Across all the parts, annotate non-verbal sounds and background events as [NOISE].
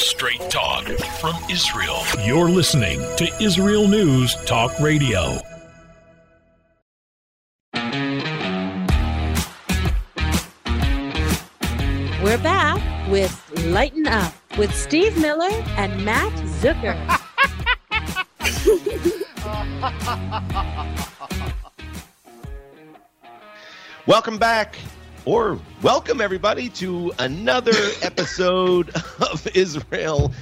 Straight talk from Israel. You're listening to Israel News Talk Radio. We're back with Lighten Up with Steve Miller and Matt Zucker. Welcome back, or welcome everybody to another [LAUGHS] episode of Israel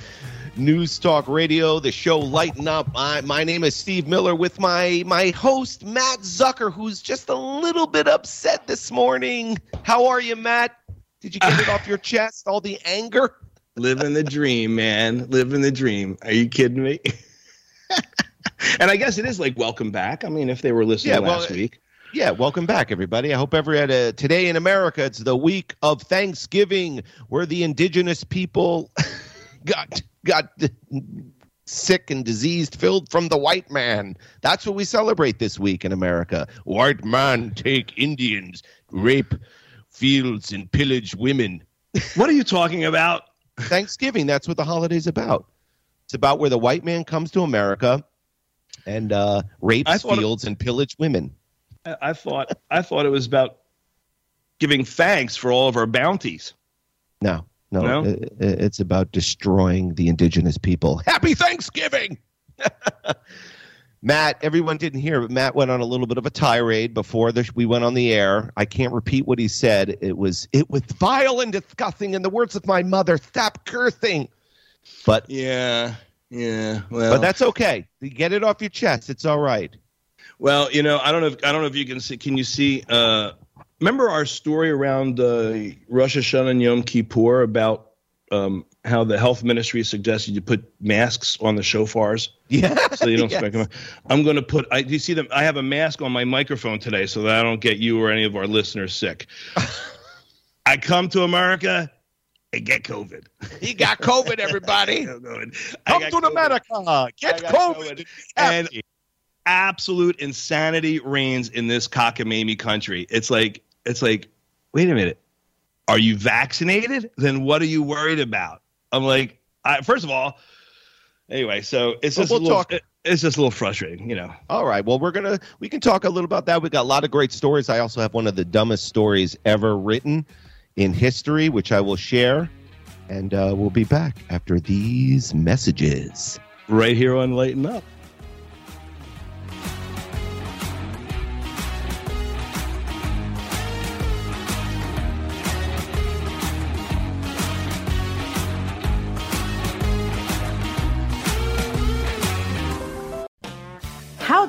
News Talk Radio, the show Lighten Up. I, my name is Steve Miller with my my host Matt Zucker, who's just a little bit upset this morning. How are you, Matt? Did you get it off your chest? All the anger? [LAUGHS] Living the dream, man. Living the dream. Are you kidding me? [LAUGHS] and I guess it is like welcome back. I mean, if they were listening Yeah, well, last week. Yeah, welcome back, everybody. I hope every had a, today in America, it's the week of Thanksgiving, where the indigenous people [LAUGHS] got got sick and diseased, filled from the white man. That's what we celebrate this week in America. White man take Indians, rape fields, and pillage women. [LAUGHS] What are you talking about? Thanksgiving. That's what the holiday's about. It's about where the white man comes to America and uh, rapes I thought it- fields and pillage women. I, I thought I thought it was about giving thanks for all of our bounties. No, no, No? i- i- it's about destroying the indigenous people. Happy Thanksgiving! [LAUGHS] Matt, everyone didn't hear, but Matt went on a little bit of a tirade before the, we went on the air. I can't repeat what he said. It was it was vile and disgusting. In the words of my mother, stop cursing. But Yeah, yeah. Well, but that's okay. You get it off your chest. It's all right. Well, you know, I don't know. If, I don't know if you can see. Can you see? Uh, remember our story around uh, Rosh Hashanah and Yom Kippur about um, how the health ministry suggested you put masks on the shofars. Yeah. so you don't [LAUGHS] Yes. them. I'm going to put. I, do you see them? I have a mask on my microphone today so that I don't get you or any of our listeners sick. [LAUGHS] I come to America and get COVID. He got COVID, everybody. [LAUGHS] I got Come to COVID. America. Get COVID. COVID. And absolute insanity reigns in this cockamamie country. It's like it's like, wait a minute, are you vaccinated? Then what are you worried about? I'm like, I, first of all, anyway. So it's just we'll a little, talk. it- it's just a little frustrating, you know. All right. Well, we're gonna we can talk a little about that. We got a lot of great stories. I also have one of the dumbest stories ever written in history, which I will share, and uh, we'll be back after these messages. Right here on Lighten Up.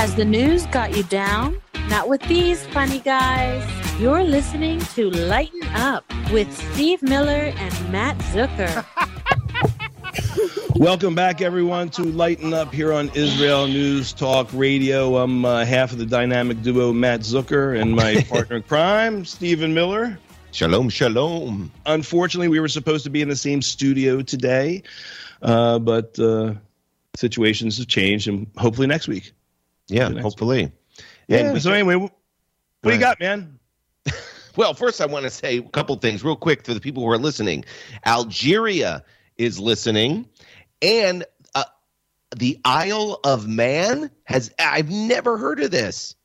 Has the news got you down? Not with these funny guys. You're listening to Lighten Up with Steve Miller and Matt Zucker. [LAUGHS] Welcome back, everyone, to Lighten Up here on Israel News Talk Radio. I'm uh, half of the dynamic duo Matt Zucker and my [LAUGHS] partner in crime, Stephen Miller. Shalom, shalom. Unfortunately, we were supposed to be in the same studio today, uh, but uh, situations have changed, and hopefully next week. Yeah, hopefully. Yeah. And- so anyway, what do you got, man? [LAUGHS] Well, first, I want to say a couple things real quick for the people who are listening. Algeria is listening, and uh, the Isle of Man has. I've never heard of this.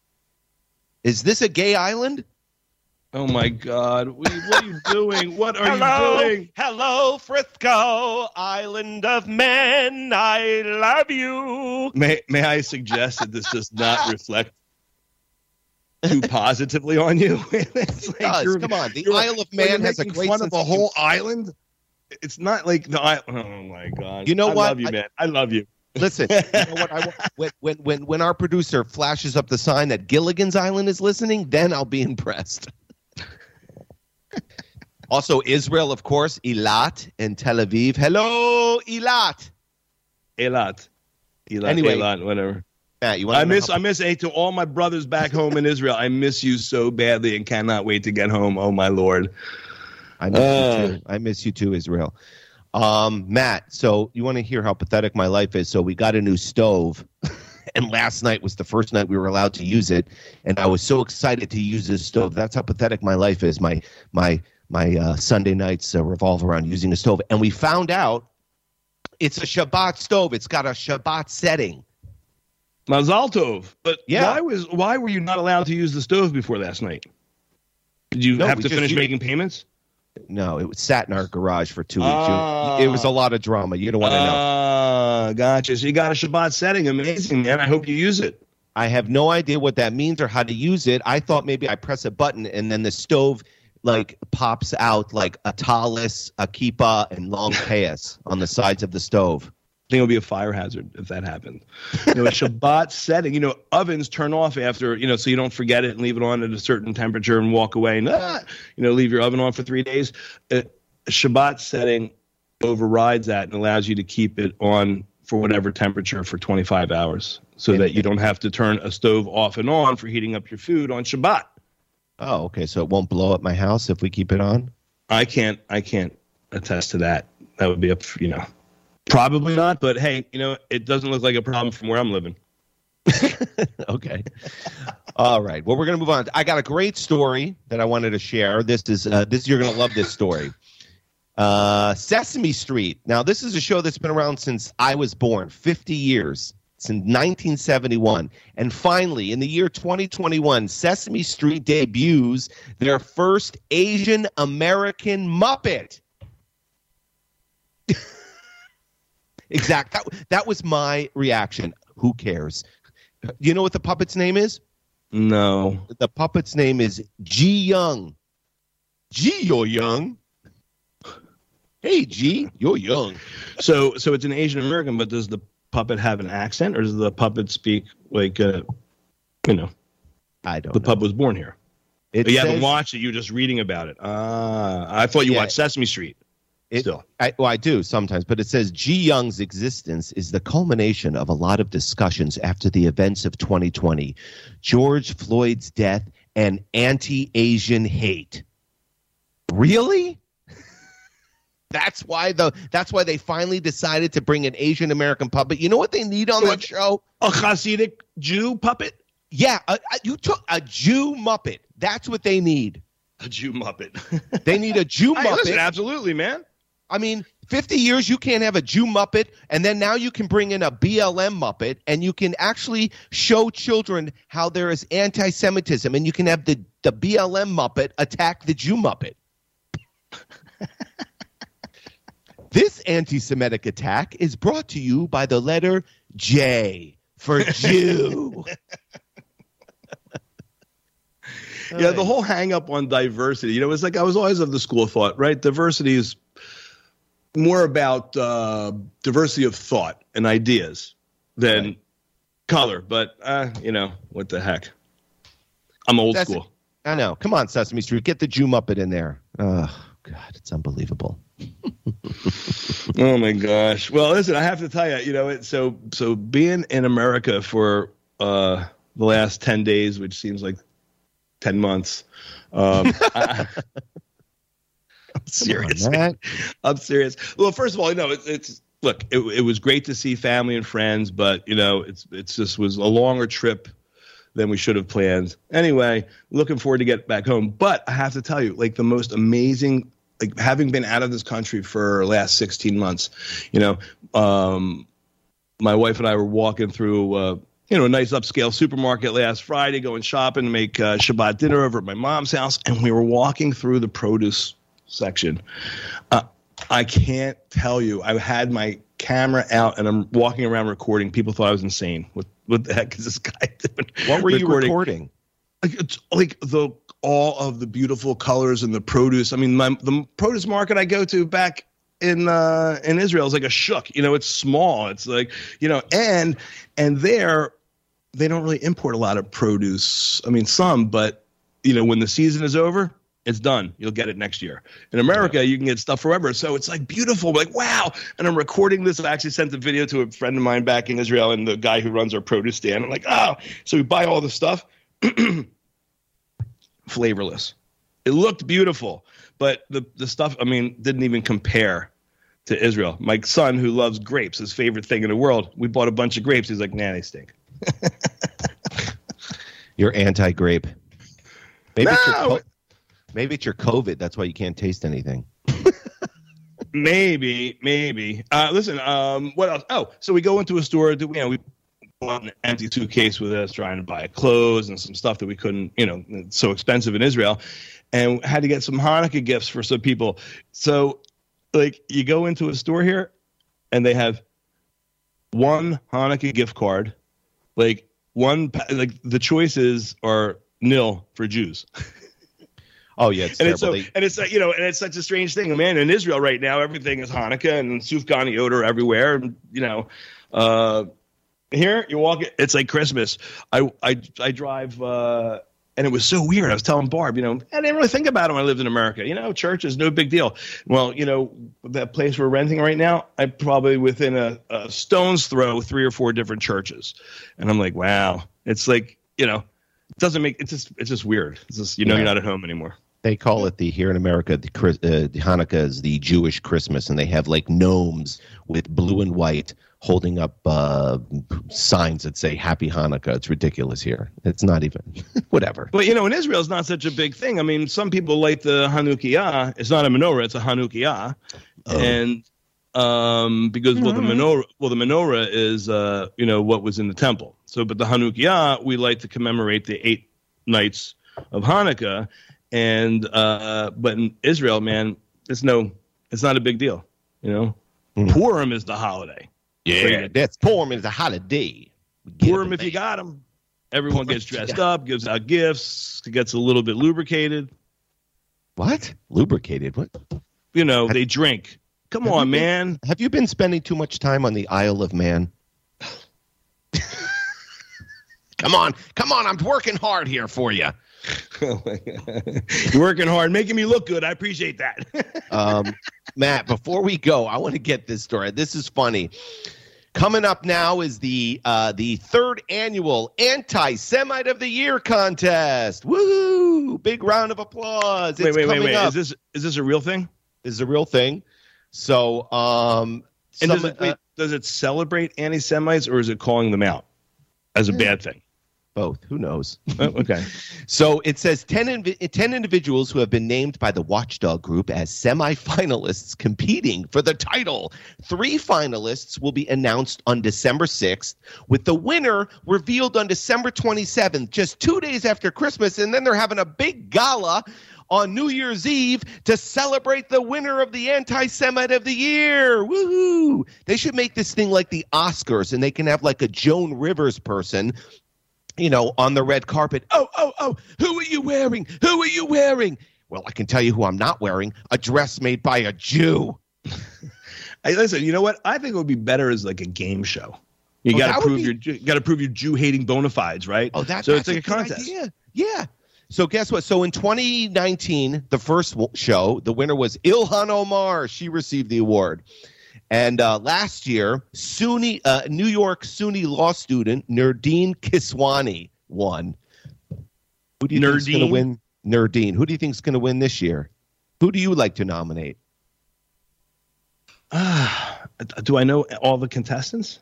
Is this a gay island? Oh my God, what are you, what are you doing? What are you doing? hello, Frisco, Island of Men. I love you. May May I suggest that this does not reflect too positively on you? [LAUGHS] it's like It does. you're- Come on, the you're- Isle of when Man has a making great fun sense of a of whole island. It's not like the island. Oh my God! You know I what? love you, I- man. I love you. Listen, you know what? I, want- when, when when when our producer flashes up the sign that Gilligan's Island is listening, then I'll be impressed. Also, Israel, of course, Eilat and Tel Aviv. Hello, Eilat. Eilat. Eilat, Anyway. Eilat, whatever. Matt, you want I miss, I miss, hey, to all my brothers back home in Israel. I miss you so badly and cannot wait to get home. Oh my lord. I miss Uh. you too. I miss you too, Israel. Um, Matt, so you want to hear how pathetic my life is? So we got a new stove, [LAUGHS] and last night was the first night we were allowed to use it, and I was so excited to use this stove. That's how pathetic my life is. My my my uh, Sunday nights uh, revolve around using a stove, and we found out it's a Shabbat stove. It's got a Shabbat setting. Mazal Tov. But Yeah. why was why were you not allowed to use the stove before last night? Did you No, have to finish used- making payments? No, it was sat in our garage for two weeks. Ah. it was a lot of drama. You don't want to know. Ah, gotcha. So you got a Shabbat setting. Amazing, man. I hope you use it. I have no idea what that means or how to use it. I thought maybe I press a button and then the stove like pops out like a tallis, a kippah, and long [LAUGHS] payas on the sides of the stove. I think it would be a fire hazard if that happened. You know, a [LAUGHS] Shabbat setting, you know, ovens turn off after, you know, so you don't forget it and leave it on at a certain temperature and walk away and, ah, you know, leave your oven on for three days. A Shabbat setting overrides that and allows you to keep it on for whatever temperature for 25 hours so And- that you don't have to turn a stove off and on for heating up your food on Shabbat. Oh, okay. So it won't blow up my house if we keep it on? I can't I can't attest to that. That would be up you know. Probably not, but hey, you know, it doesn't look like a problem from where I'm living. [LAUGHS] okay. All right. Well, we're going to move on. I got a great story that I wanted to share. This is uh, this you're going to love this story. Uh, Sesame Street. Now, this is a show that's been around since I was born, 50 years, since 1971. And finally, in the year 2021, Sesame Street debuts their first Asian American Muppet. [LAUGHS] exact. That, that was my reaction. Who cares? You know what the puppet's name is? No. The puppet's name is Ji Young. Ji, you're young. Hey, G, you're young. So so it's an Asian American, but does the puppet have an accent or does the puppet speak like uh you know, I don't the know. puppet was born here? It you haven't watched it, you're just reading about it. Ah, I thought you Yeah. watched Sesame Street. It- Still. I, well, I do sometimes, but it says Ji Young's existence is the culmination of a lot of discussions after the events of 2020, George Floyd's death, and anti-Asian hate. Really? That's why the that's why they finally decided to bring an Asian American puppet. You know what they need on that What? show? A Hasidic Jew puppet? Yeah, a, a- you took a Jew Muppet. That's what they need. A Jew Muppet. [LAUGHS] They need a Jew Muppet. listen, absolutely, man. I mean, 50 years you can't have a Jew Muppet, and then now you can bring in a BLM Muppet, and you can actually show children how there is anti Semitism, and you can have the, the BLM Muppet attack the Jew Muppet. [LAUGHS] this anti Semitic attack is brought to you by the letter J for [LAUGHS] Jew. Yeah, the whole hang up on diversity. You know, it's like I was always of the school of thought, right? Diversity is more about uh, diversity of thought and ideas than Right. color. But uh, you know, what the heck? I'm old That's- school. I know. Come on, Sesame Street. Get the Jew Muppet in there. Oh, God, it's unbelievable. [LAUGHS] Oh my gosh. Well, listen, I have to tell you, you know, it, so so being in America for uh, the last ten days, which seems like ten months. Um, [LAUGHS] I, I'm serious. On, I'm serious. Well, first of all, you know, it's, it's look, it, it was great to see family and friends, but you know, it's it's just was a longer trip than we should have planned. Anyway, looking forward to get back home. But I have to tell you, like the most amazing, like having been out of this country for the last 16 months, you know, um, my wife and I were walking through. Uh, you know, a nice upscale supermarket last Friday, going shopping to make uh, Shabbat dinner over at my mom's house, and we were walking through the produce section. Uh, I can't tell you. I had my camera out and I'm walking around recording. People thought I was insane. What what the heck is this guy [LAUGHS] doing? What were you recording? Like, it's like the all of the beautiful colors and the produce. I mean, my, the produce market I go to back in uh, in Israel is like a shuk. You know, it's small. It's like you know, and and there they don't really import a lot of produce. I mean, some, but you know, when the season is over, It's done. You'll get it next year. In America, you can get stuff forever. So it's like beautiful. We're like, wow. And I'm recording this. I actually sent the video to a friend of mine back in Israel and the guy who runs our produce stand. I'm like, oh. So we buy all the stuff. [CLEARS THROAT] Flavorless. It looked beautiful, but the, the stuff, I mean, didn't even compare to Israel. My son, who loves grapes, his favorite thing in the world, we bought a bunch of grapes. He's like, nah, they stink. [LAUGHS] You're anti grape. Maybe, it's your No! co- maybe it's your COVID. That's why you can't taste anything. [LAUGHS] Maybe, maybe. Uh, listen, um, what else? Oh, so we go into a store. You know, we bought an empty suitcase with us, trying to buy clothes and some stuff that we couldn't. You know, it's so expensive in Israel, and had to get some Hanukkah gifts for some people. So, like, you go into a store here, and they have one Hanukkah gift card, like one. Like the choices are nil for Jews. [LAUGHS] Oh yeah, it's and it's so, and it's like you know, and it's such a strange thing, man. In Israel right now, everything is Hanukkah and sufganiyot everywhere. And, you know, uh, here you walk, it's like Christmas. I I I drive, uh, and it was so weird. I was telling Barb, you know, I didn't really think about it when I lived in America. You know, church is no big deal. Well, you know, that place we're renting right now, I probably within a, a stone's throw three or four different churches, and I'm like, wow, it's like you know. It doesn't make it's just it's just weird. It's just you know Yeah. you're not at home anymore. they call it the here in America the, uh, the Hanukkah is the Jewish Christmas, and they have like gnomes with blue and white holding up uh, signs that say Happy Hanukkah. It's ridiculous here. It's not even [LAUGHS] whatever. But you know, in Israel, it's not such a big thing. I mean, some people light the Hanukkah. It's not a menorah; it's a Hanukkah, Oh. and um, because well, the menorah, well, the menorah is uh, you know what was in the temple. So, but the Hanukkah we like to commemorate the eight nights of Hanukkah, and uh, but in Israel, man, it's no, it's not a big deal. You know, Mhm. Purim is the holiday. Yeah, that's Purim is a holiday. Purim, them if you got them. Everyone gets dressed up, gives out gifts, gets a little bit lubricated. what lubricated? What you know, they drink. Come on, been- man. have you been spending too much time on the Isle of Man? [LAUGHS] come on, come on! I'm working hard here for you. [LAUGHS] You're working hard, making me look good. I appreciate that. um, Matt, before we go, I want to get this story. This is funny. Coming up now is the uh, the third annual Anti-Semite of the Year contest. Woohoo! Big round of applause. wait, It's wait, wait, coming wait. up. Is this is this a real thing? Is this is a real thing. So, um, And some- does it, uh, does it celebrate anti-Semites or is it calling them out as a bad thing? Both. Who knows? Oh, [LAUGHS] okay. So it says 10, invi- 10 individuals who have been named by the Watchdog Group as semifinalists competing for the title. Three finalists will be announced on December 6th, with the winner revealed on December 27th, just two days after Christmas. And then they're having a big gala on New Year's Eve to celebrate the winner of the Anti Semite of the Year. Woohoo! They should make this thing like the Oscars and they can have like a Joan Rivers person you know, on the red carpet. Oh, oh, oh, who are you wearing? Who are you wearing? Well, I can tell you who I'm not wearing a dress made by a Jew. [LAUGHS] Hey, listen, you know what? I think it would be better as like a game show. You Oh, got to prove be- your you got to prove your Jew hating bona fides, right? Oh, that, so that's it's like a, good contest. idea. Yeah. So guess what? So in 2019, the first show, the winner was Ilhan Omar. She received the award. And uh, last year, SUNY, uh, New York SUNY law student Nerdeen Kiswani won. Who do you think is going to win? Nerdine. Who do you think is going to win this year? Who do you like to nominate? Ah, [SIGHS] do I know all the contestants?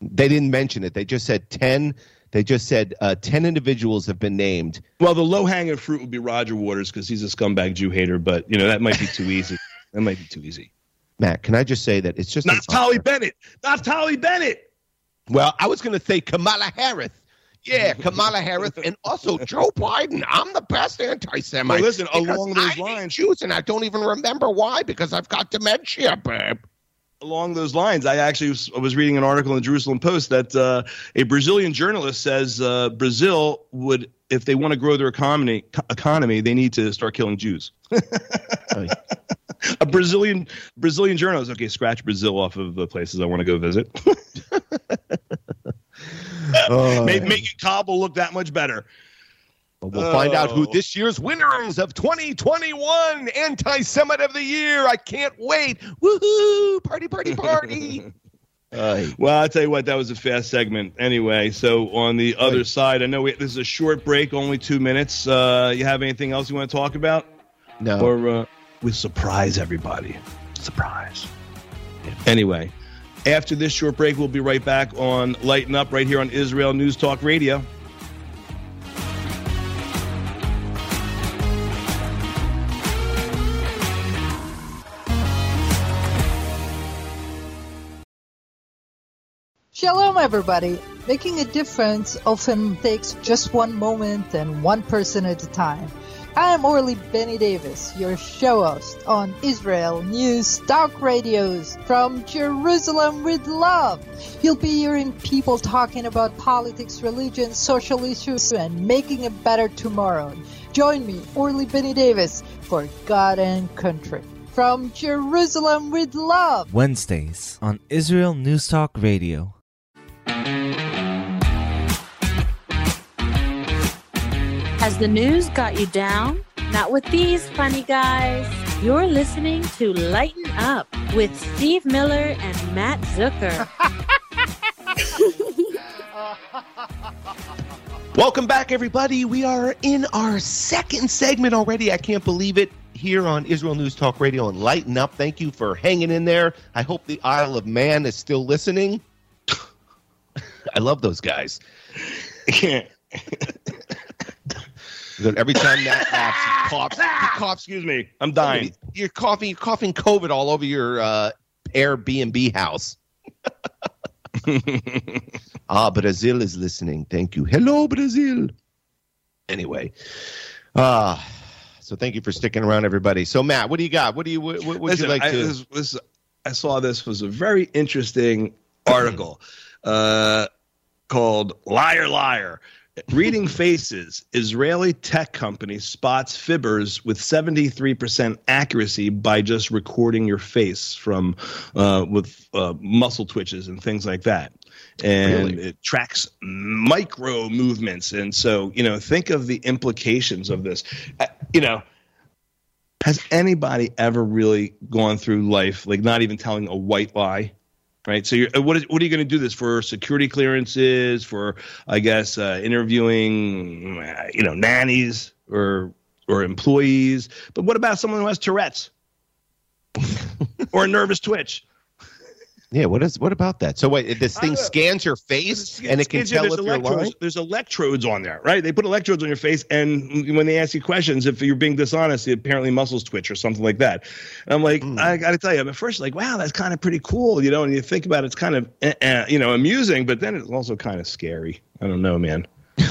They didn't mention it. They just said 10. They just said uh, 10 individuals have been named. Well, the low hanging fruit would be Roger Waters because he's a scumbag Jew hater, but you know that might be too easy. [LAUGHS] That might be too easy. Matt, can I just say that it's just an Naftali Bennett. Naftali Bennett. Well, I was going to say Kamala Harris. Yeah, [LAUGHS] Kamala Harris, and also Joe Biden. I'm the best anti-Semite. Well, listen, along those I lines- Jews, and I don't even remember why because I've got dementia, babe. Along those lines, I actually was, I was reading an article in the Jerusalem Post that uh, a Brazilian journalist says uh, Brazil would, if they want to grow their economy, economy, they need to start killing Jews. [LAUGHS] Oh. a Brazilian Brazilian journalist. Okay, scratch Brazil off of the places I want to go visit. [LAUGHS] [LAUGHS] Oh, Make, making Kabul look that much better. But we'll find out who Oh. this year's winners of 2021 Anti-Semite of the Year. I can't wait. Woohoo! Party, party, party. [LAUGHS] Aye. Well, I'll tell you what, that was a fast segment. Anyway, so on the other Right. side, I know we, this is a short break, only two minutes. Uh, you have anything else you want to talk about? no. Or uh, we surprise everybody? Surprise. Anyway, after this short break, we'll be right back on Lighten Up right here on Israel News Talk Radio. Shalom, everybody. Making a difference often takes just one moment and one person at a time. I am Orly Benny Davis, your show host on Israel News Talk Radios from Jerusalem with Love. You'll be hearing people talking about politics, religion, social issues, and making a better tomorrow. Join me, Orly Benny Davis, for God and Country. From Jerusalem with Love. Wednesdays on Israel News Talk Radio. Has the news got you down? Not with these funny guys. You're listening to Lighten Up with Steve Miller and Matt Zucker. [LAUGHS] Welcome back, everybody. We are in our second segment already. I can't believe it. Here on Israel News Talk Radio and Lighten Up. Thank you for hanging in there. I hope the Isle of Man is still listening. [LAUGHS] I love those guys. [LAUGHS] Every time that laughs, he coughs. He coughs. Excuse me, I'm dying. You're coughing. You're coughing COVID all over your uh, Airbnb house. [LAUGHS] ah, Brazil is listening. Thank you. Hello, Brazil. Anyway, ah, so thank you for sticking around, everybody. So, Matt, what do you got? What do you? What, what would Listen, you like I, to? this, this, I saw this was a very interesting article [CLEARS THROAT] uh, called "Liar Liar." Reading Faces, Israeli tech company spots fibbers with 73% accuracy by just recording your face from uh, with uh, muscle twitches and things like that. And Really? it tracks micro movements. And so, you know, think of the implications of this. Uh, you know, has anybody ever really gone through life like not even telling a white lie? Right. So, uh, what, is, what are you going to do this for? Security clearances, for I guess uh, interviewing, uh, you know, nannies or or employees. But what about someone who has Tourette's [LAUGHS] or a nervous twitch? Yeah. What is? What about that? So, wait. This thing don't scans your face and it can tell there's if you're lying. There's electrodes on there, right? They put electrodes on your face, and when they ask you questions, if you're being dishonest, apparently muscles twitch or something like that. And I'm like, Hmm. I got to tell you, I'm at first like, wow, that's kind of pretty cool, you know. And you think about it, it's kind of, eh, eh, you know, amusing, but then it's also kind of scary. I don't know, man. [LAUGHS]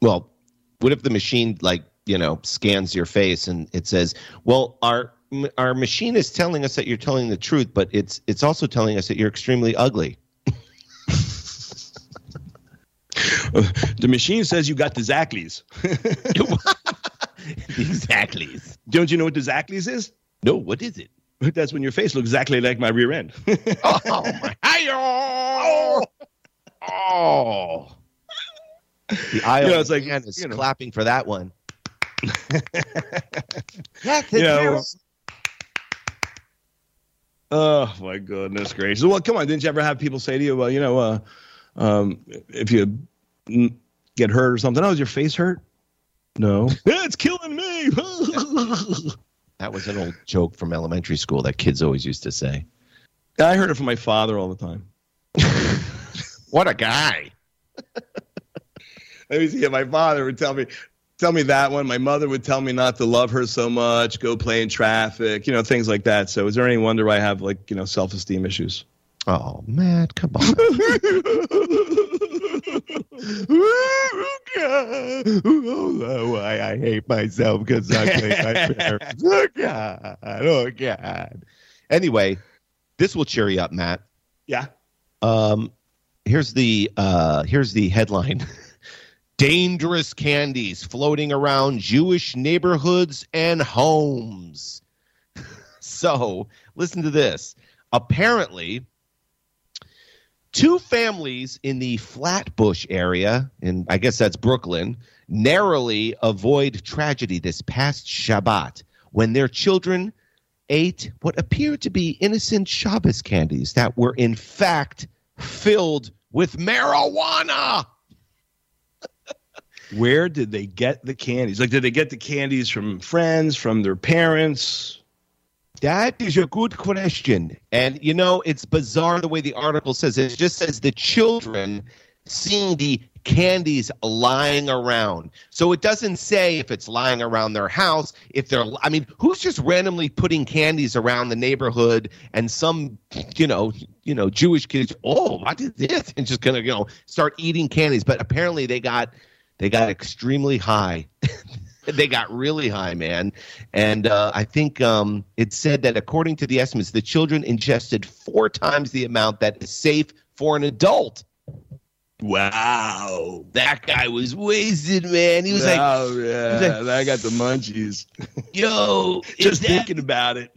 Well, what if the machine like you know scans your face and it says, "Well, our our machine is telling us that you're telling the truth, but it's it's also telling us that you're extremely ugly." [LAUGHS] the machine says you got the Zackleys. [LAUGHS] exactly. Don't you know what the Zackleys is? No, what is it? That's when your face looks exactly like my rear end. [LAUGHS] Oh my! Hi-yo! Oh. The eye You know, it's like, man is you know. clapping for that one. That's You know. Oh my goodness gracious! Well, come on, didn't you ever have people say to you, "Well, you know, uh, um, if you get hurt or something, oh, is your face hurt?" No, [LAUGHS] it's killing me. [LAUGHS] That was an old joke from elementary school that kids always used to say. I heard it from my father all the time. [LAUGHS] What a guy! Let me see. My father would tell me, tell me that one. My mother would tell me not to love her so much, go play in traffic, you know, things like that. So, is there any wonder why I have like you know self esteem issues? Oh, Matt, come on. [LAUGHS] oh, why I hate myself because I hate my [LAUGHS] parents. Oh God! Oh God! Anyway, this will cheer you up, Matt. Yeah. Um, here's the uh, here's the headline: [LAUGHS] Dangerous candies floating around Jewish neighborhoods and homes. [LAUGHS] so, listen to this. Apparently, Two families in the Flatbush area, and I guess that's Brooklyn, narrowly avoid tragedy this past Shabbat when their children ate what appeared to be innocent Shabbos candies that were in fact filled with marijuana. Where did they get the candies? Like, did they get the candies from friends, from their parents? That is a good question. And, you know, it's bizarre the way the article says it. It just says the children seeing the candies lying around. So it doesn't say if it's lying around their house, if they're, I mean, who's just randomly putting candies around the neighborhood and some, you know, you know, Jewish kids, oh, what is this? And just gonna, you know, start eating candies. But apparently they got, they got extremely high. [LAUGHS] they got really high, man. And uh, I think um, it said that according to the estimates, the children ingested four times the amount that is safe for an adult. Wow. That guy was wasted, man. He was like, oh, yeah. he was like, I got the munchies. [LAUGHS] yo, [LAUGHS] Just that, thinking about it.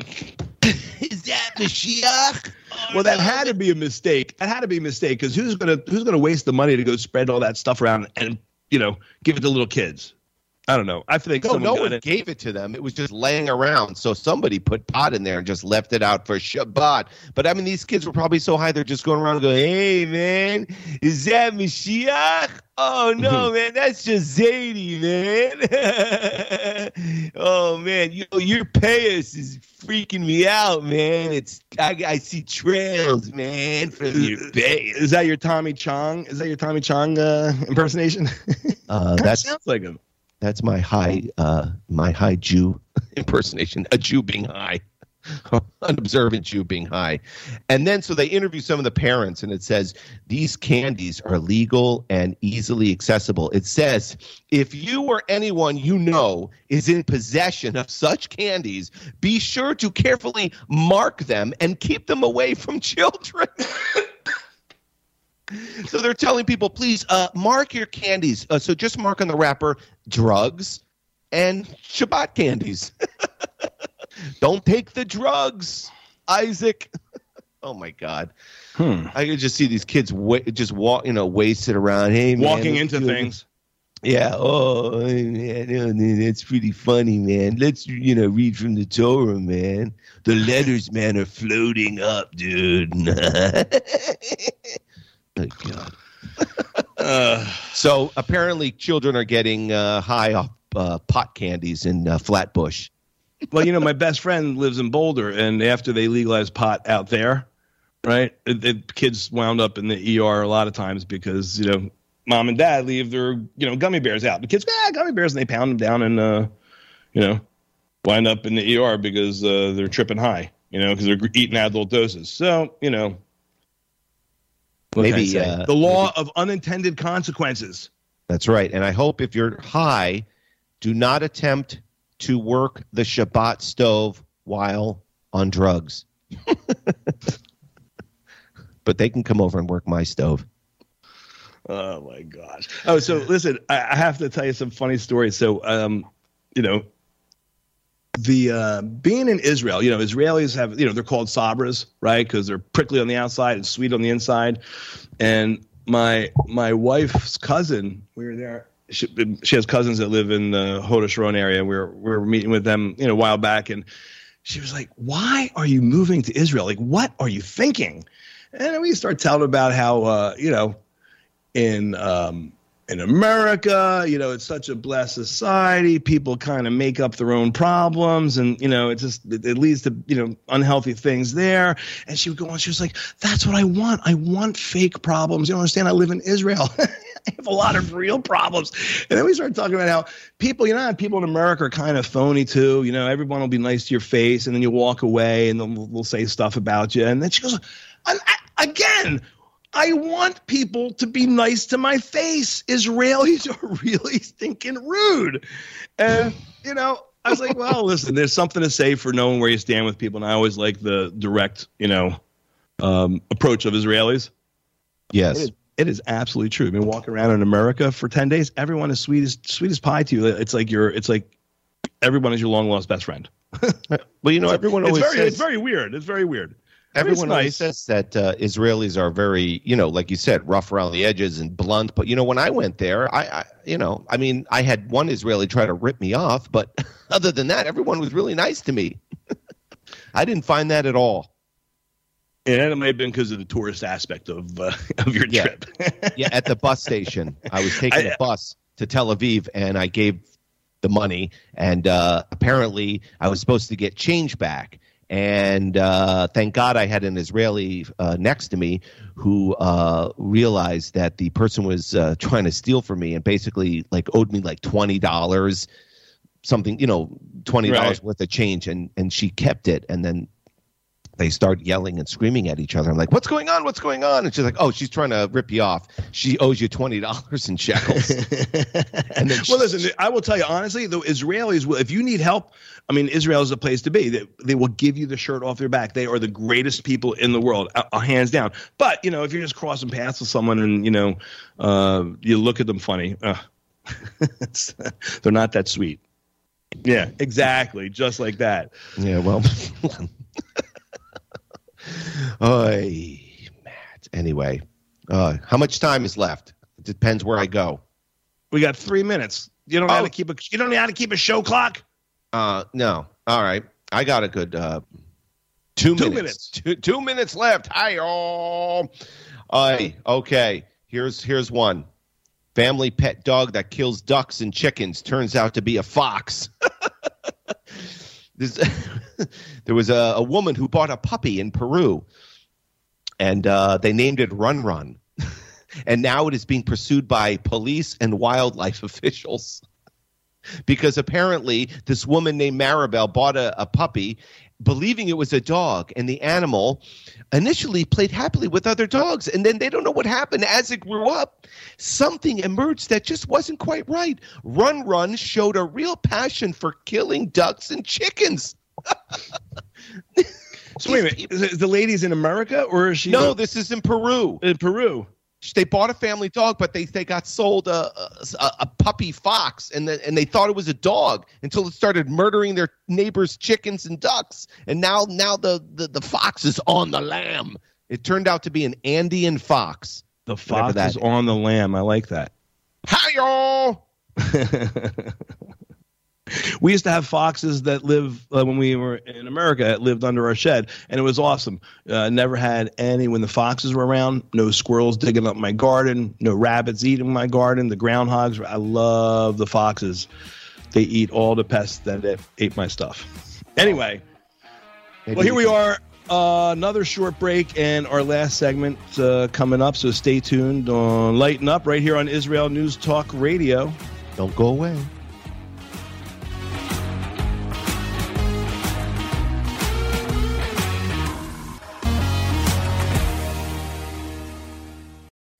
is that Mashiach? Well, that had to be a mistake. That had to be a mistake because who's gonna who's gonna waste the money to go spread all that stuff around and you know give it to little kids? I don't know. I think No, no one it. gave it to them. It was just laying around. So somebody put pot in there and just left it out for Shabbat. But I mean, these kids were probably so high, they're just going around and going, hey, man, is that Mashiach? Oh, no, man, that's just Zadie, man. [LAUGHS] oh, man, you know, your payas is freaking me out, man. It's I, I see trails, man, from your payas. Is that your Tommy Chong? Is that your Tommy Chong uh, impersonation? Uh, [LAUGHS] That sounds like him. That's my high, uh, my high Jew [LAUGHS] impersonation. A Jew being high, [LAUGHS] an observant Jew being high, and then so they interview some of the parents, and it says these candies are legal and easily accessible. It says if you or anyone you know is in possession of such candies, be sure to carefully mark them and keep them away from [LAUGHS] children. So they're telling people, please uh, mark your candies. Uh, so just mark on the wrapper drugs and Shabbat candies. [LAUGHS] Don't take the drugs, Isaac. [LAUGHS] oh my God, Hmm. I could just see these kids wa- just walk, you know, wasted around. Hey, man, Walking into things. Yeah. Oh, oh, man, that's pretty funny, man. Let's, you know, read from the Torah, man. The letters, man, are floating up, dude. [LAUGHS] God. Uh, [LAUGHS] So apparently, children are getting uh, high off uh, pot candies in uh, Flatbush. well, you know, my best friend lives in Boulder, and after they legalized pot out there, right, it, it- kids wound up in the ER a lot of times because you know, mom and dad leave their you know gummy bears out. The kids, ah, gummy bears, and they pound them down and uh, you know, wind up in the ER because uh, they're tripping high, you know, because they're eating adult doses. So you know. What Maybe, uh, the law of unintended consequences. That's right. And I hope if you're high, do not attempt to work the Shabbat stove while on drugs. [LAUGHS] but they can come over and work my stove. Oh my gosh. Oh, so listen, I, I have to tell you some funny stories. So, um, you know, the uh, being in Israel, you know, Israelis have, you know, they're called sabras, right? Because they're prickly on the outside and sweet on the inside. And my my wife's cousin, we were there. She, she has cousins that live in the Hod Hasharon area. We were we were meeting with them, you know, a while back, and she was like, "Why are you moving to Israel? Like, what are you thinking?" And we start telling about how, uh, you know, in um, in America, you know, it's such a blessed society. People kind of make up their own problems, and you know, it just it, it leads to you know unhealthy things there. And she would go on. She was like, "That's what I want. I want fake problems. You don't understand? I live in Israel." [LAUGHS] I have a lot of real problems. And then we started talking about how people, you know, people in America are kind of phony too. You know, everyone will be nice to your face and then you walk away and they'll, they'll say stuff about you. And then she goes, "And I- again, I want people to be nice to my face. Israelis [LAUGHS] are really stinking rude. And, you know, I was like, [LAUGHS] well, listen, there's something to say for knowing where you stand with people. And I always like the direct, you know, um, approach of Israelis. Yes. It is, it is absolutely true. I've been walking around in America for 10 days. Everyone is sweet as, sweet as pie to you. It's like you're, it's like everyone is your long lost best friend. [LAUGHS] Well, you know, everyone It's always very, says it's very weird. It's very weird. Everyone always nice. says that uh, Israelis are very, you know, like you said, rough around the edges and blunt. But you know, when I went there, I, I you know, I mean, I had one Israeli try to rip me off, but [LAUGHS] other than that, everyone was really nice to me. [LAUGHS] I didn't find that at all. And it may have been because of the tourist aspect of uh, [LAUGHS] of your Yeah. trip. Yeah, at the bus station, I was taking I- a bus to Tel Aviv, and I gave the money, and uh, apparently I was supposed to get change back. And uh, thank God I had an Israeli uh, next to me who uh, realized that the person was uh, trying to steal from me and basically like owed me like twenty dollars, something you know, twenty dollars Right. worth of change, and and she kept it, and then they start yelling and screaming at each other. I'm like, "What's going on? What's going on?" And she's like, "Oh, she's trying to rip you off. She owes you twenty dollars in shekels." [LAUGHS] and then [LAUGHS] well, listen, I will tell you honestly, the Israelis will. If you need help, I mean, Israel is a place to be. They, they will give you the shirt off their back. They are the greatest people in the world, uh, uh, hands down. But you know, if you're just crossing paths with someone and you know, uh, you look at them funny, uh, [LAUGHS] they're not that sweet. Yeah, exactly, just like that. Yeah, well. Oy, Matt. Anyway, uh, how much time is left? It depends where I go. We got three minutes. You don't know how Oh. to keep a. You don't know how to keep a show clock. Uh, no. All right. I got a good uh, two, Two minutes. minutes. Two, two minutes left. Hi, all. Aye. Okay. Here's here's one. Family pet dog that kills ducks and chickens turns out to be a fox. [LAUGHS] [LAUGHS] there was a, a woman who bought a puppy in Peru, and uh, they named it Run Run. [LAUGHS] and now it is being pursued by police and wildlife [LAUGHS] officials because apparently this woman named Maribel bought a, a puppy believing it was a dog and the animal initially played happily with other dogs and then they don't know what happened as it grew up something emerged that just wasn't quite right run run showed a real passion for killing ducks and chickens [LAUGHS] So wait a minute, [LAUGHS] is, the lady's in America or is she? no this is in peru in Peru. They bought a family dog, but they, they got sold a, a, a puppy fox, and the, and they thought it was a dog until it started murdering their neighbors' chickens and ducks, and now now the, the, the fox is on the lamb. It turned out to be an Andean fox. The fox is. on the lamb. I like that. Hi y'all. [LAUGHS] [LAUGHS] we used to have foxes that live uh, when we were in America that lived under our shed, and it was awesome. Uh, never had any when the foxes were around. No squirrels digging up my garden. No rabbits eating my garden. The groundhogs. I love the foxes. They eat all the pests that ate my stuff. Anyway, well here we are. Uh, another short break and our last segment uh, coming up. So stay tuned on Lighten Up right here on Israel News Talk Radio. Don't go away.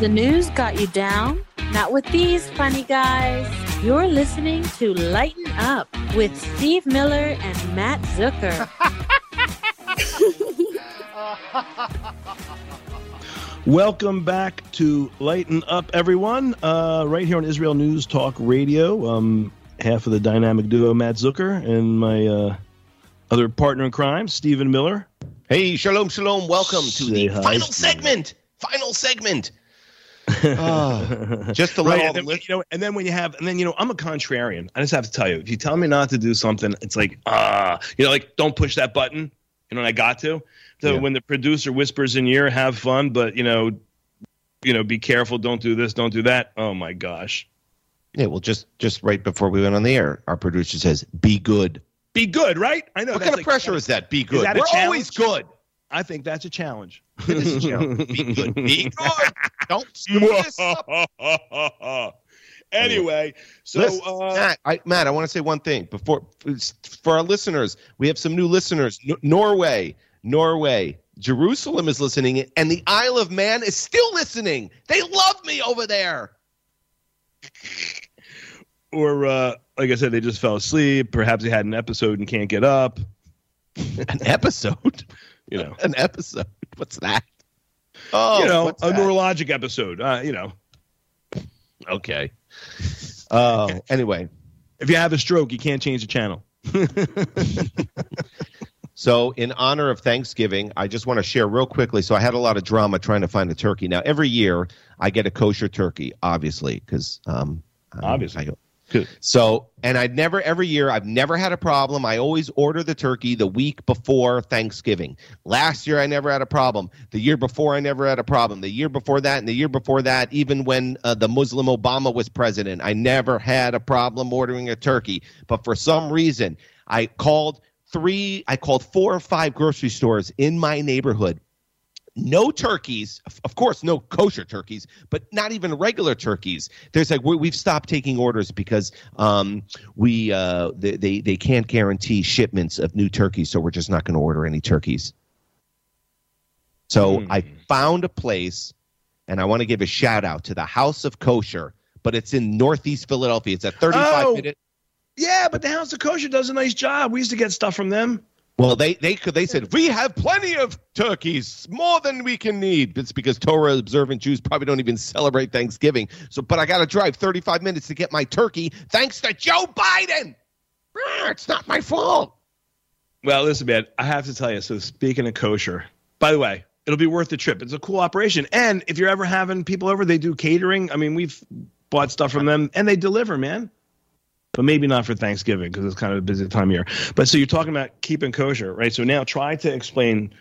The news got you down? Not with these funny guys. You're listening to Lighten Up with Steve Miller and Matt Zucker. [LAUGHS] Welcome back to Lighten Up, everyone. Uh, right here on Israel News Talk Radio. Um, half of the dynamic duo, Matt Zucker, and my uh, other partner in crime, Stephen Miller. Hey, shalom, shalom. Welcome to Say the hi, final Steve. segment. Final segment. [LAUGHS] Ah, just to let right, the then, you know, and then when you have, and then you know, I'm a contrarian. I just have to tell you, if you tell me not to do something, it's like, ah, you know, like don't push that button. You know, and I got to. So Yeah. when the producer whispers in your ear, have fun, but you know, you know, be careful, don't do this, don't do that. Oh my gosh. Yeah, well, just just right before we went on the air, our producer says, "Be good." Be good, right? I know. What kind of like- pressure is that? Be good. that We're always good. I think that's a challenge. It is a challenge. Be good. Be [LAUGHS] good. Don't screw this up. [LAUGHS] anyway, so Listen, uh, Matt, I, Matt, I want to say one thing before for our listeners. We have some new listeners. N- Norway, Norway, Jerusalem is listening, and the Isle of Man is still listening. They love me over there. or uh, like I said, they just fell asleep. Perhaps they had an episode and can't get up. [LAUGHS] An episode, You know, [LAUGHS] an episode. What's that? Oh, you know, a that? neurologic episode. Uh, you know, Okay. Oh, [LAUGHS] anyway. if you have a stroke, you can't change the channel. [LAUGHS] So, in honor of Thanksgiving, I just want to share real quickly. So, I had a lot of drama trying to find a turkey. Now, every year I get a kosher turkey, obviously, because um, um, Obviously. I go, So, and I'd never, every year, I've never had a problem. I always order the turkey the week before Thanksgiving. Last year, I never had a problem. The year before, I never had a problem. The year before that, and the year before that, even when uh, the Muslim Obama was president, I never had a problem ordering a turkey. But for some reason, I called three, I called four or five grocery stores in my neighborhood no turkeys of- course no kosher turkeys but not even regular turkeys there's like we, we've stopped taking orders because um, we uh, they, they they can't guarantee shipments of new turkeys so we're just not going to order any turkeys so Hmm. i found a place and i want to give a shout out to the house of kosher but it's in northeast philadelphia it's a 35 Oh. minute Yeah, but the House of Kosher does a nice job. We used to get stuff from them. Well, they they could they said we have plenty of turkeys, more than we can need. It's because Torah observant Jews probably don't even celebrate Thanksgiving. So, but I got to drive 35 minutes to get my turkey, thanks to Joe Biden. Ah, It's not my fault. Well, listen, man, I have to tell you. So, speaking of kosher, by the way, it'll be worth the trip. It's a cool operation, and if you're ever having people over, they do catering. I mean, we've bought stuff from them, and they deliver, man. But maybe not for Thanksgiving because it's kind of a busy time of year. But so you're talking about keeping kosher, right? So now try to explain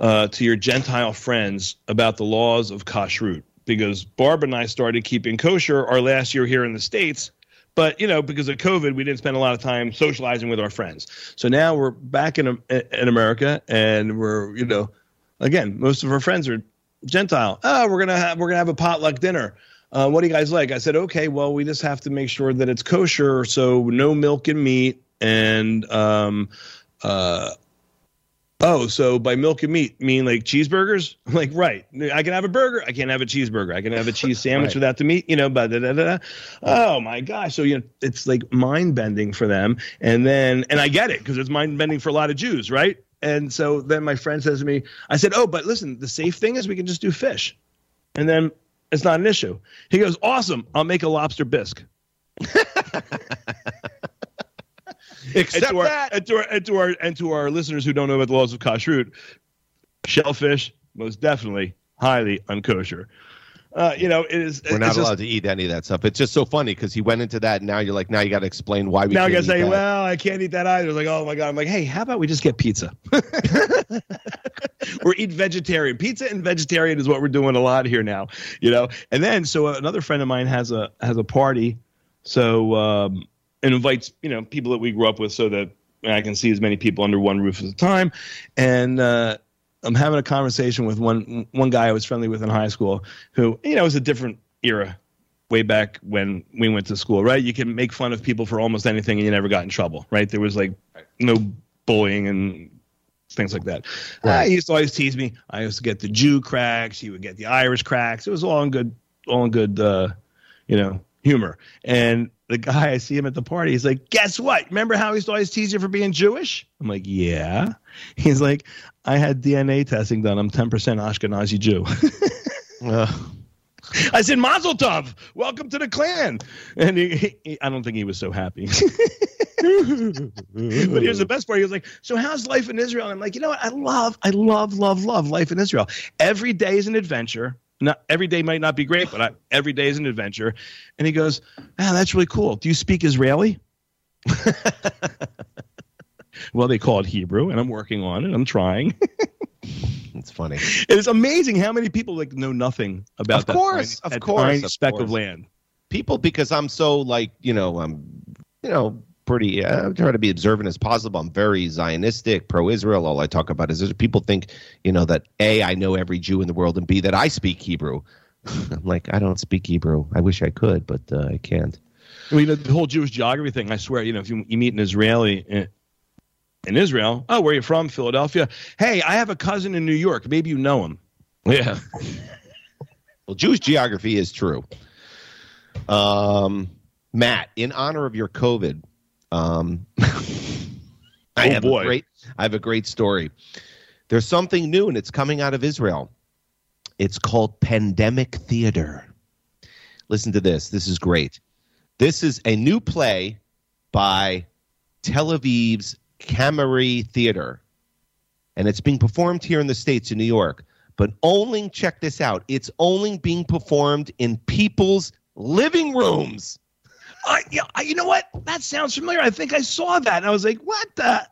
uh, to your Gentile friends about the laws of kashrut because Barb and I started keeping kosher our last year here in the States. But, you know, because of COVID, we didn't spend a lot of time socializing with our friends. So now we're back in, in America and we're, you know, again, most of our friends are Gentile. Oh, we're to have, we're to have a potluck dinner. Uh, what do you guys like? I said, okay, well, we just have to make sure that it's kosher. So no milk and meat and, um, uh, Oh, so by milk and meat, mean like cheeseburgers? I'm [LAUGHS] like, right. I can have a burger. I can't have a cheeseburger. I can have a cheese [LAUGHS] sandwich Right. without the meat, you know, but da, da, da, da. Oh my gosh. So, you know, it's like mind bending for them. And then, and I get it because it's mind bending for a lot of Jews, right? And so then my friend says to me, I said, oh, but listen, the safe thing is we can just do fish. And then it's not an issue. He goes, awesome. I'll make a lobster bisque. [LAUGHS] and Except to, our, that. and, to our, and to our and to our listeners who don't know about the laws of kashrut, shellfish most definitely highly unkosher. Uh, you know, it is. We're not just- allowed to eat any of that stuff. It's just so funny because he went into that, and now you're like, now you got to explain why we. now I gotta say, that. well, I can't eat that either. Like, oh my god, I'm like, hey, how about we just get pizza? [LAUGHS] or eat vegetarian. Pizza and vegetarian is what we're doing a lot here now, you know. And then, so another friend of mine has a has a party, so um, and invites you know people that we grew up with, so that I can see as many people under one roof at a time. And uh, I'm having a conversation with one one guy I was friendly with in high school, who you know it was a different era. Way back when we went to school, right? You can make fun of people for almost anything and you never got in trouble, right? There was like no bullying and things like that. Uh, he used to always tease me. I used to get the Jew cracks. He would get the Irish cracks. It was all in good, all in good, uh, you know, humor. And the guy, I see him at the party. He's like, "Guess what? Remember how he used to always tease you for being Jewish?" I'm like, "Yeah." [LAUGHS] He's like, "I had DNA testing done. I'm 10% Ashkenazi Jew." [LAUGHS] Uh, I said, "Mazel tov, welcome to the clan." And he, he, I don't think he was so happy. [LAUGHS] but here's the best part. He was like, "So how's life in Israel?" And I'm like, "You know what? I love, I love, love, love life in Israel. Every day is an adventure. Not every day might not be great, but I, every day is an adventure." And he goes, "Ah, that's really cool. Do you speak Israeli?" [LAUGHS] well, they call it Hebrew, and I'm working on it. I'm trying. [LAUGHS] It's funny. It's amazing how many people like know nothing about Of that course, tiny- of that course, tiny of speck course. of land. People, because I'm so like you know, I'm you know pretty. Uh, I'm trying to be observant as possible. I'm very Zionistic, pro-Israel. All I talk about is people think you know that a I know every Jew in the world, and b that I speak Hebrew. [LAUGHS] I'm like I don't speak Hebrew. I wish I could, but uh, I can't. I mean, the, the whole Jewish geography thing. I swear, you know, if you, you meet an Israeli in, in Israel, oh, where are you from? Philadelphia. Hey, I have a cousin in New York. Maybe you know him. Yeah. [LAUGHS] well, Jewish geography is true. Um, Matt, in honor of your COVID, um, [LAUGHS] I Oh, have boy. a great, I have a great story. There's something new, and it's coming out of Israel. It's called Pandemic Theater. Listen to this. This is great. This is a new play by Tel Aviv's Cameri Theater and it's being performed here in the states in New York. But only check this out: it's only being performed in people's living rooms. I, yeah, you know what? That sounds familiar. I think I saw that, and I was like, "What the?"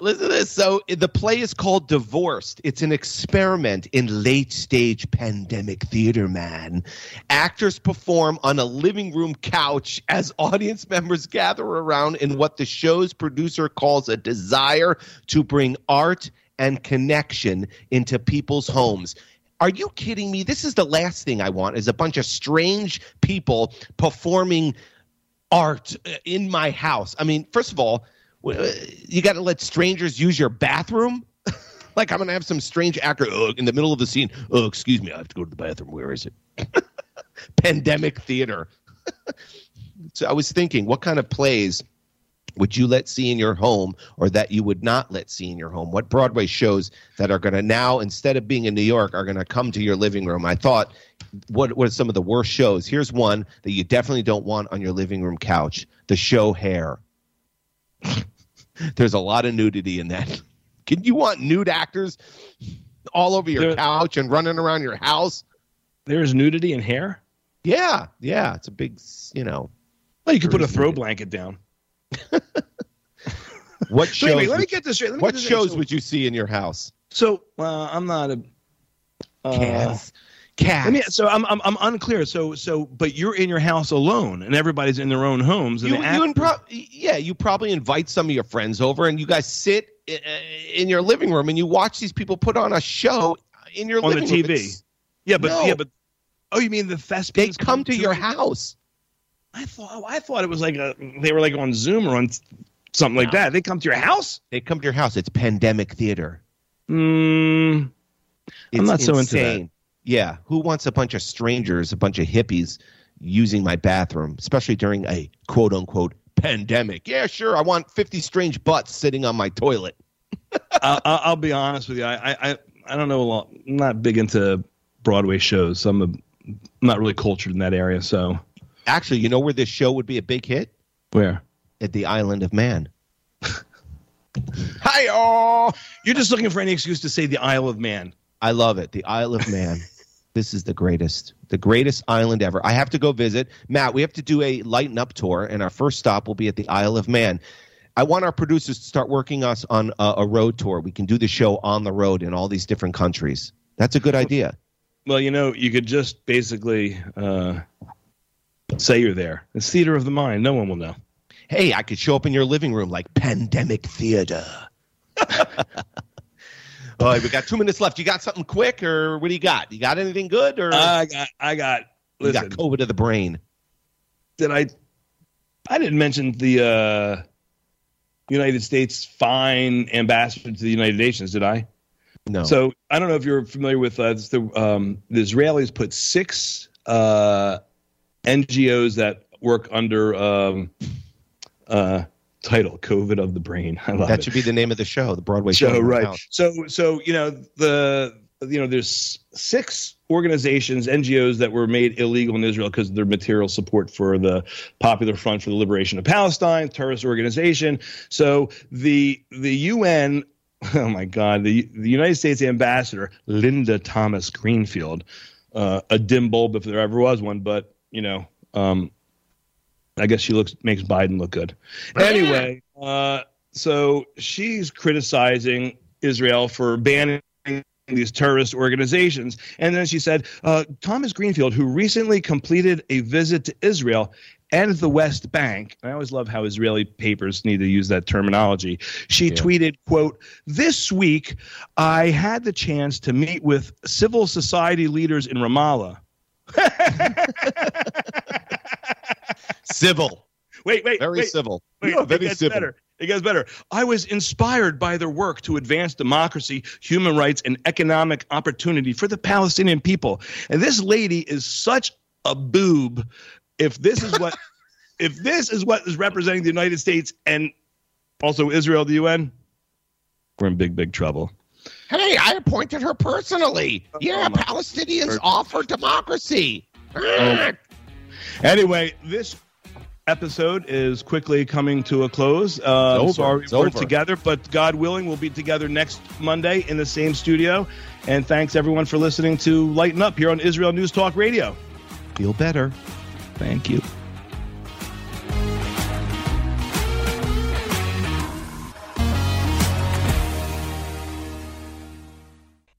Listen to this. So the play is called Divorced. It's an experiment in late stage pandemic theater, man. Actors perform on a living room couch as audience members gather around in what the show's producer calls a desire to bring art and connection into people's homes. Are you kidding me? This is the last thing I want is a bunch of strange people performing art uh, in my house. I mean, first of all, you got to let strangers use your bathroom. [LAUGHS] like I'm gonna have some strange actor oh, in the middle of the scene. Oh, excuse me, I have to go to the bathroom. Where is it? [LAUGHS] Pandemic theater. [LAUGHS] so I was thinking, what kind of plays would you let see in your home, or that you would not let see in your home? What Broadway shows that are going to now, instead of being in New York, are going to come to your living room? I thought, what what are some of the worst shows? Here's one that you definitely don't want on your living room couch: the show Hair. [LAUGHS] There's a lot of nudity in that. Can you want nude actors all over your There- couch and running around your house? There's nudity in hair. Yeah, yeah, it's a big, you know. Well, you could put a throw nudity. blanket down. [LAUGHS] What shows? anyway, let me would- get this straight. Let me what get this straight. shows So- would you see in your house? So uh, I'm not a. Uh, Cats. Cats. Mean, so I'm, I'm I'm unclear. So so, but you're in your house alone, and everybody's in their own homes. And you, you yeah, you probably invite some of your friends over, and you guys sit i- in your living room, and you watch these people put on a show in your on the. TV. Yeah, but No. yeah, but oh, you mean the They thespians come to your house. I thought oh, I thought it was like a they were like on Zoom or on something like No. that. They come to your house. They come to your house. It's pandemic theater. Mm, It's I'm not so into insane. Yeah, who wants a bunch of strangers, a bunch of hippies using my bathroom, especially during a quote unquote pandemic? Yeah, sure. I want 50 strange butts sitting on my toilet. [LAUGHS] I'll be honest with you. I, I I I don't know a lot. I'm not big into Broadway shows. So I'm, a, I'm not really cultured in that area. So Actually, you know where this show would be a big hit? where At the Island of Man. Hi, all. you're just looking for any excuse to say the Isle of Man. I love it. The Isle of Man. [LAUGHS] this is the greatest, the greatest island ever. I have to go visit. Matt, we have to do a lighten up tour, and our first stop will be at the Isle of Man. I want our producers to start working us on a, a road tour. We can do the show on the road in all these different countries. That's a good idea. Well, you know, you could just basically uh, say you're there. It's theater of the mind. No one will know. Hey, I could show up in your living room like pandemic theater. [LAUGHS] All right, we got two minutes left. You got something quick, or what do you got? You got anything good, or I got, I got. you Listen, got COVID of the brain? did I? I didn't mention the uh, United States fine ambassador to the United Nations, did I? No. So I don't know if you're familiar with uh, the um, the Israelis put six uh, NGOs that work under um, uh, title "COVID of the Brain." [LAUGHS] I love that it. should be the name of the show, the Broadway show. show right so so you know the you know there's six organizations ngos that were made illegal in israel because of their material support for the popular front for the liberation of palestine terrorist organization so the the un [LAUGHS] oh my god the the united states ambassador linda thomas greenfield uh, a dim bulb if there ever was one but you know um i guess she looks makes biden look good anyway uh so she's criticizing Israel for banning these terrorist organizations. And then she said, uh, Thomas Greenfield, who recently completed a visit to Israel and the West Bank. I always love how Israeli papers need to use that terminology. She yeah. tweeted, quote, This week I had the chance to meet with civil society leaders in Ramallah. [LAUGHS] civil. Wait, wait, very wait, civil. Wait, no, very it gets civil. better. It gets better. I was inspired by their work to advance democracy, human rights, and economic opportunity for the Palestinian people. And this lady is such a boob. If this is what, [LAUGHS] if this is what is representing the United States and also Israel, the UN, we're in big, big trouble. Hey, I appointed her personally. Yeah, oh Palestinians offer democracy. Oh. Anyway, this episode is quickly coming to a close. Uh, over. Sorry It's we're over. together, but God willing, we'll be together next Monday in the same studio. And thanks everyone for listening to Lighten Up here on Israel News Talk Radio. Feel better. Thank you.